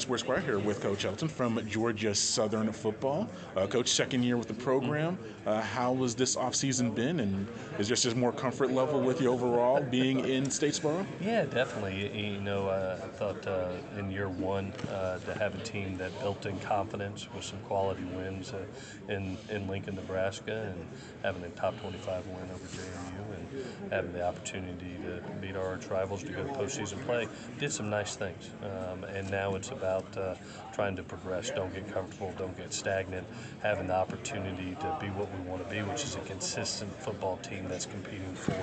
Sports Inquirer here with Coach Helton from Georgia Southern Football. Uh, Coach, second year with the program. Uh, how has this offseason been, and is there just more comfort level with you overall being in Statesboro? Yeah, definitely. You know, I thought uh, in year one uh, to have a team that built in confidence with some quality wins uh, in, in Lincoln, Nebraska, and having a top 25 win over JMU, and having the opportunity to beat our rivals to go to postseason play, did some nice things. Um, and now it's about uh, trying to progress. Don't get comfortable. Don't get stagnant. Having the opportunity to be what we want to be, which is a consistent football team that's competing for,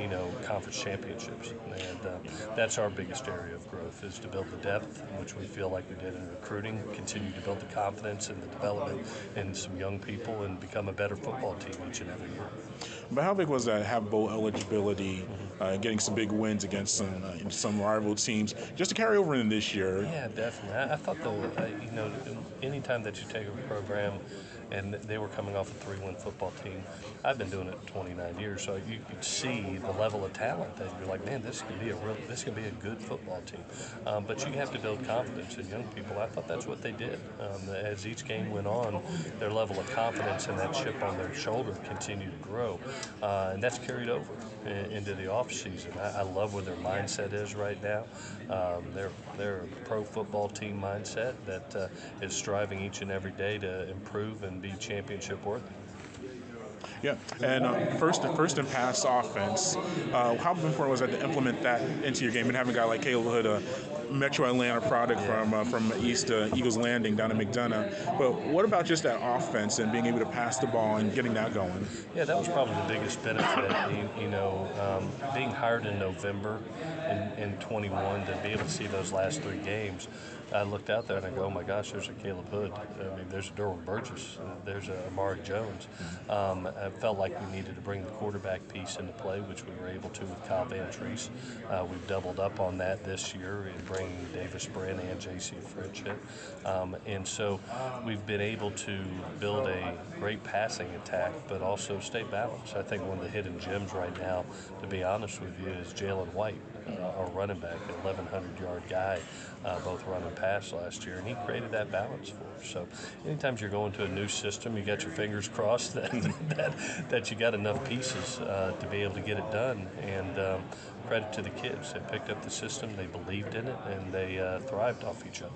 you know, conference championships. And uh, that's our biggest area of growth is to build the depth, which we feel like we did in recruiting. Continue to build the confidence and the development in some young people, and become a better football team each and every year. But how big was that have bowl eligibility, uh, getting some big wins against some uh, some rival teams, just to carry over in this year? Yeah, definitely. I, I thought though, uh, you know, anytime that you take a program and they were coming off a three-win football team, I've been doing it 29 years, so you could see the level of talent that you're like, man, this can be a real, this can be a good football team. Um, but you have to build confidence in young people. I thought that's what they did. Um, as each game went on, their level of confidence and that chip on their shoulder continued to grow, uh, and that's carried over into the off season. I, I, love where their mindset is right now. Um, they're they're a pro football team mindset that uh, is striving each and every day to improve and be championship worthy. Yeah, and uh, first, first and pass offense. Uh, how important was that to implement that into your game and having a guy like Khaleb Hood, a Metro Atlanta product yeah. from uh, from East uh, Eagles Landing down in McDonough. But what about just that offense and being able to pass the ball and getting that going? Yeah, that was probably the biggest benefit. You, you know, um, being hired in November in, in 21 to be able to see those last three games. I looked out there and I go, oh my gosh, there's a Khaleb Hood. I mean, there's a Derwin Burgess. There's a Amare Jones. Um, I felt like we needed to bring the quarterback piece into play, which we were able to with Kyle Vantrease. Uh, we've doubled up on that this year in bringing Davis Brin and J.C. French. Um, and so we've been able to build a great passing attack, but also stay balanced. I think one of the hidden gems right now, to be honest with you, is Jalen White, our running back, an 1,100 yard guy, uh, both running pass last year, and he created that balance for us. So, anytime you're going to a new system, you got your fingers crossed that that, that you got enough pieces uh, to be able to get it done. And um, credit to the kids. They picked up the system, they believed in it, and they uh, thrived off each other.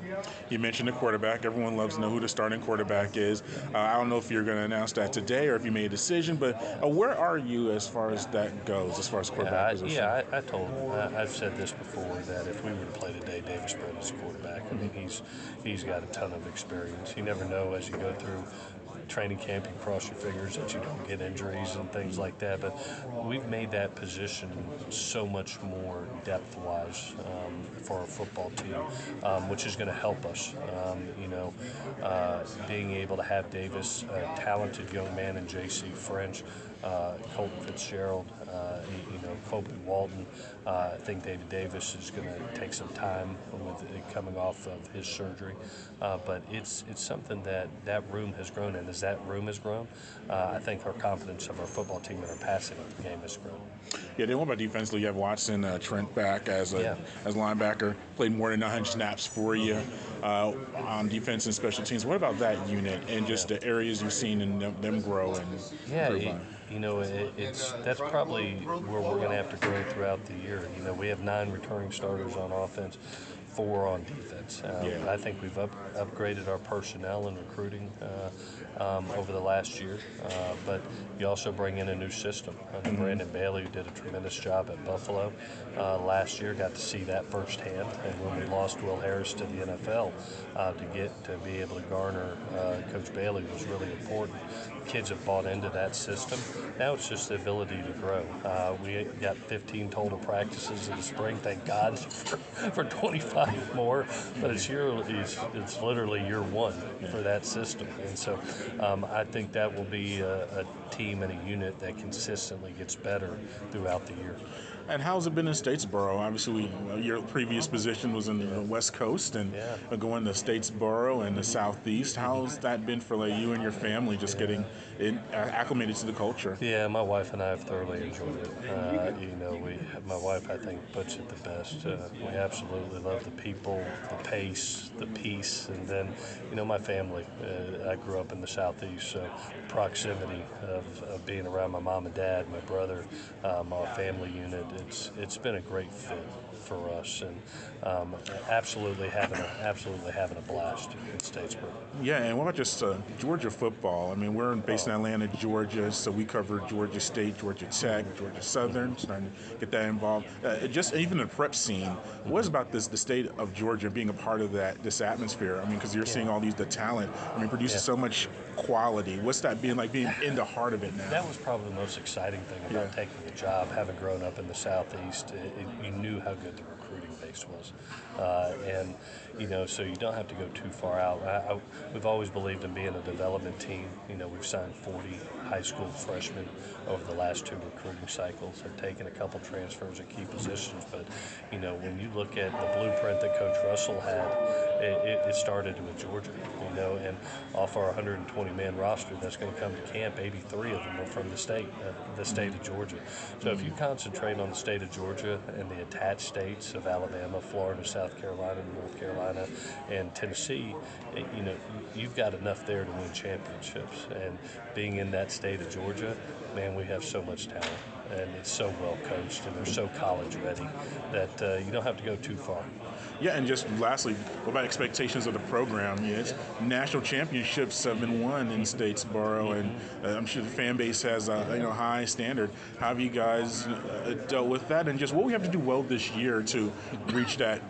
You mentioned the quarterback. Everyone loves to know who the starting quarterback is. Uh, I don't know if you're going to announce that today or if you made a decision, but uh, where are you as far as that goes, as far as quarterback yeah, I, position? Yeah, I, I told I, have said this before that if we were to play today, Davis Brin is quarterback. I mean, he's he's got a ton of experience. You never know as you go through training camp, you cross your fingers that you don't get injuries and things like that. But we've made that position so much more depth wise um, for our football team, um, which is going to help us. Um, you know, uh, being able to have Davis, a talented young man, and J.C. French, uh, Colton Fitzgerald, uh, you know, Kobe Walton. Uh, I think David Davis is going to take some time with coming off of his surgery, uh, but it's it's something that that room has grown, and as that room has grown, uh, I think our confidence of our football team and our passing game has grown. Yeah, then what about defensively? You have Watson, uh, Trent back as a yeah. as linebacker, played more than 900 snaps for you uh, on defense and special teams. What about that unit and just yeah. the areas you've seen in them, them grow and yeah, you know, it, it's that's probably where we're going to have to grow throughout the year. You know, we have nine returning starters on offense, four on defense. Um, yeah. I think we've up, upgraded our personnel and recruiting uh, um, over the last year, uh, but you also bring in a new system. Under mm-hmm. Brandon Bailey, who did a tremendous job at Buffalo uh, last year, got to see that firsthand. And when we lost Will Harris to the NFL, uh, to get to be able to garner uh, Coach Bailey was really important. Kids have bought into that system. Now it's just the ability to grow. Uh, we got 15 total practices in the spring. Thank God for, for 25 more. But it's year it's, it's literally year one for that system, and so um, I think that will be a, a team and a unit that consistently gets better throughout the year. And how's it been in Statesboro? Obviously, we, your previous position was in the West Coast, and Yeah. uh, going to Statesboro and the Southeast. How's that been for like you and your family, just getting in, uh, acclimated to the culture? Yeah, my wife and I have thoroughly enjoyed it. Uh, you know, we, my wife, I think, puts it the best. Uh, we absolutely love the people, the pace, the peace, and then, you know, my family. Uh, I grew up in the southeast, so proximity of, of being around my mom and dad, my brother, um, our family unit. It's it's been a great fit for us, and um, absolutely having a, absolutely having a blast in Statesboro. Yeah, and what about just uh, Georgia football? I mean, we're based in Atlanta, Georgia, so we cover Georgia State, Georgia Tech, Georgia Southern, starting to get that involved. Uh, just even the prep scene. What is about this, the state of Georgia being a part of that, this atmosphere? I mean, because you're seeing all these, the talent. I mean, produces Yeah. so much quality. What's that being like, being in the heart of it now? That was probably the most exciting thing about Yeah. taking the job, having grown up in the southeast. It, it, you knew how good the recruiting base was, uh, and you know, so you don't have to go too far out. I, I, we've always believed in being a development team. You know, we've signed 40 high school freshmen over the last two recruiting cycles. Have taken a couple transfers at key positions, but you know, when you look at the blueprint that Coach Russell had, it, it, it started with Georgia. Know, and off our 120 man roster that's going to come to camp, 83 of them are from the state, uh, the state of Georgia. So if you concentrate on the state of Georgia and the attached states of Alabama, Florida, South Carolina, North Carolina, and Tennessee, it, you know you've got enough there to win championships. And being in that state of Georgia, man, we have so much talent. And it's so well coached, and they're so college ready that uh, you don't have to go too far. Yeah, and just lastly, what about expectations of the program? Yeah, it's national championships have been won in Statesboro, and uh, I'm sure the fan base has a you know high standard. How have you guys uh, dealt with that, and just what we have to do well this year to reach that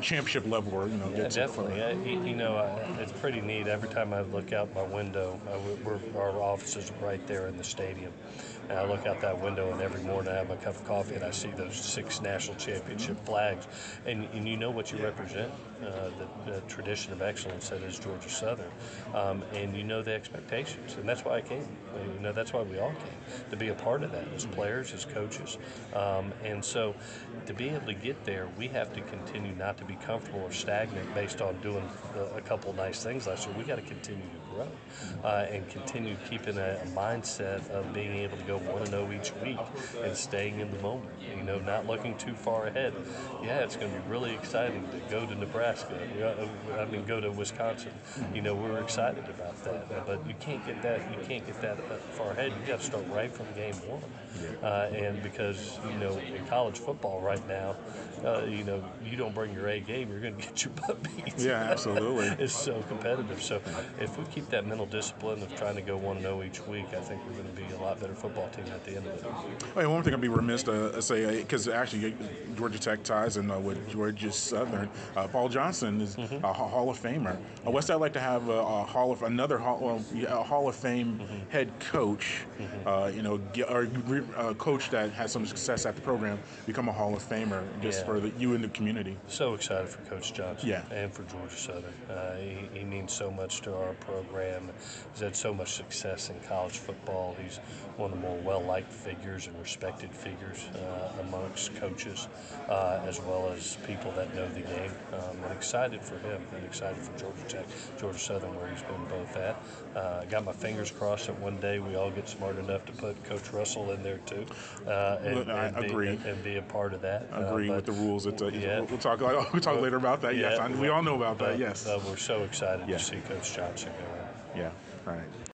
championship level, or you know, Yeah, definitely. I, you know, uh, it's pretty neat. Every time I look out my window, uh, we're, our offices are right there in the stadium. And I look out that window, and every morning I have my cup of coffee, and I see those six national championship flags. And, and you know what you represent uh, the, the tradition of excellence that is Georgia Southern. Um, and you know the expectations. And that's why I came. You know, that's why we all came to be a part of that as players, as coaches. Um, and so to be able to get there, we have to continue not to be comfortable or stagnant based on doing a, couple nice things last year. We got to continue to grow uh, and continue keeping a mindset of being able to go 1 0 each week and staying in the moment. You know, not looking too far ahead. Yeah, it's going to be really exciting to go to Nebraska. I mean, go to Wisconsin. You know, we're excited about that. But you can't get that. You can't get that far ahead. You got to start right from game one. Uh, and because you know, in college football right now, uh, you know, you don't bring your A game, you're going to get your butt beat. Yeah, absolutely. it's so competitive. So if we keep that mental discipline of trying to go one and zero each week, I think we're going to be a lot better football team at the end of it. Hey, one thing I'd be remiss to uh, say, because actually Georgia Tech ties in uh, with Georgia Southern, uh, Paul Johnson is Mm-hmm. a Hall of Famer. Uh, what's that like to have a, a Hall of another Hall, a Hall of Fame Mm-hmm. head coach, uh, you know, get, or a coach that has some success at the program become a Hall of Famer just Yeah. for the, you and the community? So excited for Coach Johnson Yeah. and for Georgia Southern. Uh, he, he means so much to our program. He's had so much success in college football. He's one of the more well-liked figures and respected figures uh, amongst coaches, uh, as well as people that know the game. Um, and excited for him and excited for Georgia Tech, Georgia Southern, where he's been both at. Uh, got my fingers crossed that one day we all get smart enough to put Coach Russell in there too, uh, and, I and be, agree. and, and be a part of that. I agree Uh, with the rules. That, uh, yeah. We'll talk. We'll talk later about that. yes, Yeah, I, we all know about that. Yes. we're so excited Yeah. to see Coach go yeah. Right.